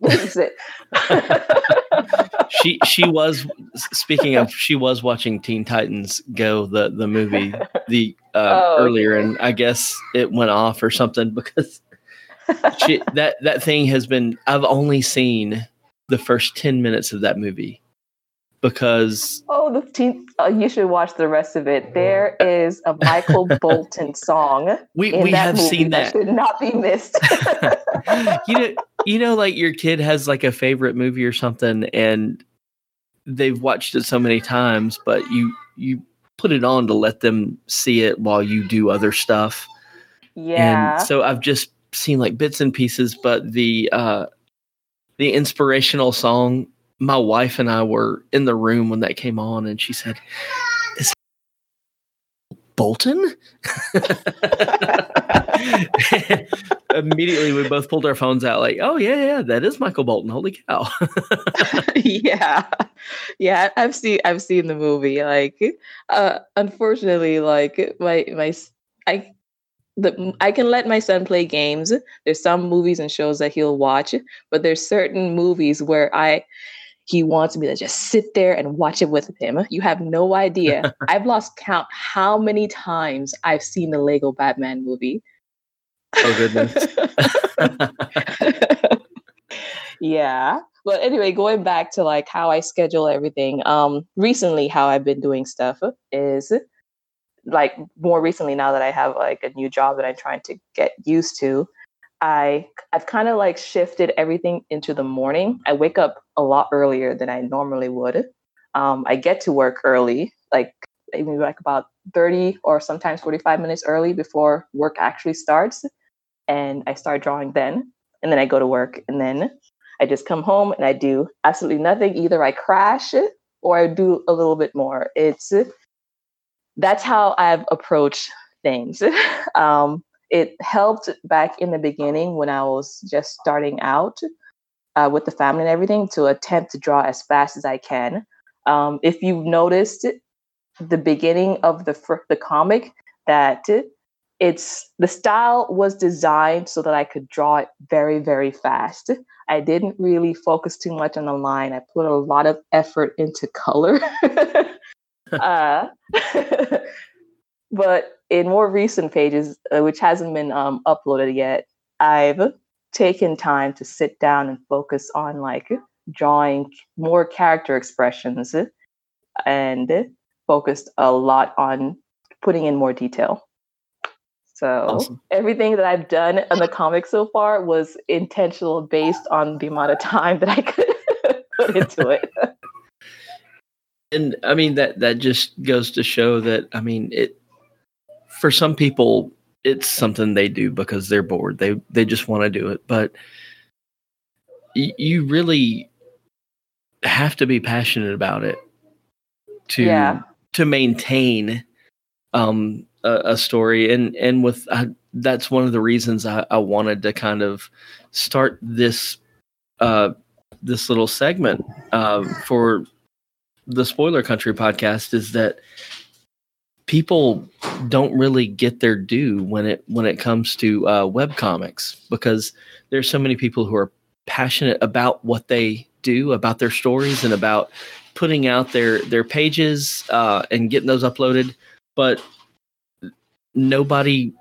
this is it. She she was speaking of she was watching Teen Titans Go the the movie the uh, Oh, earlier okay. and I guess it went off or something because she that that thing has been I've only seen the first 10 minutes of that movie because Oh, the teen, uh, you should watch the rest of it. There is a Michael Bolton song we we have movie seen that that should not be missed. you know you know like your kid has like a favorite movie or something and they've watched it so many times but you you put it on to let them see it while you do other stuff yeah. and so i've just seen like bits and pieces but the uh the inspirational song my wife and i were in the room when that came on and she said bolton? Immediately we both pulled our phones out like oh yeah yeah that is michael bolton. Holy cow. Yeah. Yeah i've seen i've seen the movie like uh unfortunately like my my s- i the i can let my son play games. There's some movies and shows that he'll watch but there's certain movies where i he wants me to just sit there and watch it with him. You have no idea. I've lost count how many times i've seen the lego batman movie. Oh goodness. Yeah. But anyway going back to like how i schedule everything um recently how i've been doing stuff is like more recently now that i have like a new job that i'm trying to get used to i i've kind of like shifted everything into the morning i wake up a lot earlier than i normally would um i get to work early like maybe like about 30 or sometimes 45 minutes early before work actually starts and i start drawing then and then i go to work and then I just come home and I do absolutely nothing. Either I crash or I do a little bit more. It's that's how I've approached things. um, it helped back in the beginning when I was just starting out uh, with the family and everything to attempt to draw as fast as I can. Um, if you've noticed the beginning of the fir- the comic that it's the style was designed so that I could draw it very very fast. I didn't really focus too much on the line. I put a lot of effort into color. uh, but in more recent pages, uh, which hasn't been um, uploaded yet, I've taken time to sit down and focus on like drawing more character expressions and focused a lot on putting in more detail. So Awesome. everything that I've done in the comic so far was intentional based on the amount of time that I could put into it. and i mean that that just goes to show that i mean it for some people it's something they do because they're bored. They they just want to do it. But y- you really have to be passionate about it to Yeah. to maintain um a, a story. And and with I, that's one of the reasons I, I wanted to kind of start this uh this little segment uh, for the spoiler country podcast is that people don't really get their due when it when it comes to uh, web comics because there's so many people who are passionate about what they do about their stories and about putting out their their pages uh, and getting those uploaded but nobody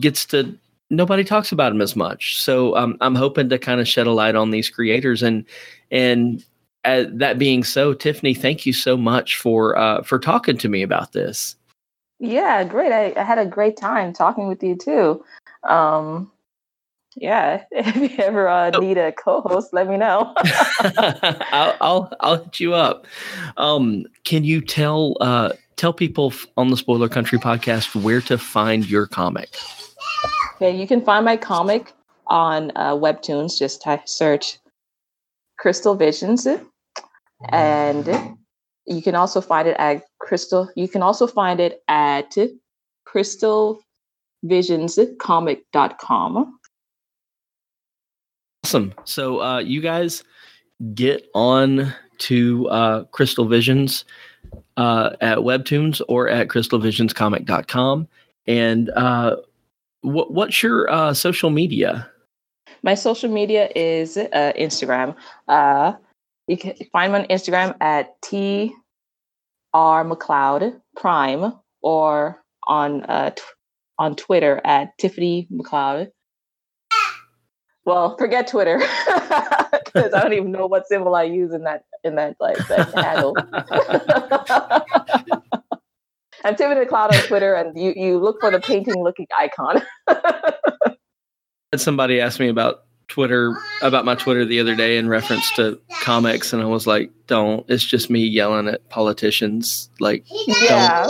gets to nobody talks about them as much. So um, i'm hoping to kind of shed a light on these creators and and uh, that being so tiffany thank you so much for uh, for talking to me about this Yeah, great. I, I had a great time talking with you too. Um, yeah, if you ever uh, need a co-host, let me know. I'll, I'll I'll hit you up. Um, can you tell uh, tell people on the Spoiler Country podcast where to find your comic? okay, you can find my comic on uh, Webtoons. Just type search Crystal Visions, and you can also find it at Crystal. You can also find it at crystalvisionscomic.com. Awesome. So uh, you guys get on to uh, Crystal Visions uh, at Webtoons or at crystalvisionscomic.com. And uh, what, what's your uh, social media? My social media is uh, Instagram. Uh, you can find me on Instagram at T R McLeod Prime or on uh, t- on Twitter at Tiffany McLeod. Well, forget Twitter because I don't even know what symbol I use in that in that like that handle. I'm Tiffany McLeod on Twitter, and you you look for the painting looking icon. Somebody asked me about Twitter about my Twitter the other day in reference to comics, and I was like, "Don't." It's just me yelling at politicians. Like, yeah.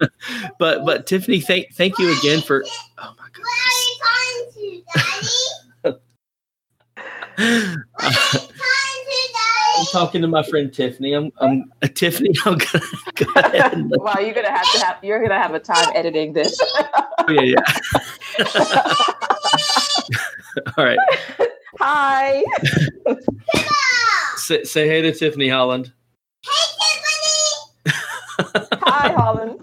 but but Tiffany, thank thank you again for. Oh my goodness. I'm talking to my friend Tiffany. I'm, I'm uh, Tiffany. I'm gonna go ahead. And Wow, you're gonna have to have you're gonna have a time editing this. yeah, yeah. All right. Hi. Say, say hey to Tiffany Holland. Hey, Tiffany. Hi, Holland.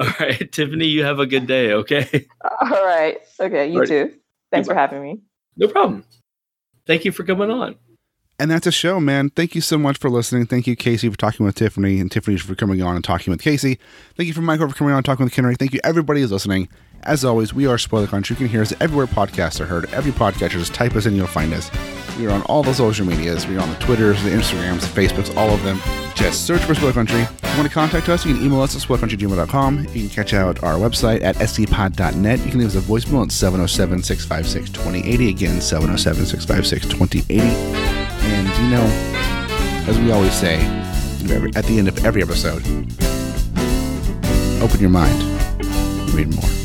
All right, Tiffany, you have a good day. Okay. All right. Okay, you Right. too. Thanks for having me. No problem. Thank you for coming on. And that's a show, man. Thank you so much for listening. Thank you, Casey, for talking with Tiffany, and Tiffany for coming on and talking with Casey. Thank you for Michael for coming on and talking with Kenric. Thank you, everybody who's listening. As always, we are Spoiler Country. You can hear us everywhere podcasts are heard. Every podcatcher, just type us in, you'll find us. We are on all the social medias. We're on the Twitters, the Instagrams, the Facebooks, all of them. Just search for Spoiler Country. If you want to contact us, you can email us at spoilercountrygmail.com. You can catch out our website at scpod.net. You can leave us a voicemail at 707 656 2080. Again, 707 656 2080. And you know, as we always say at the end of every episode, open your mind, read more.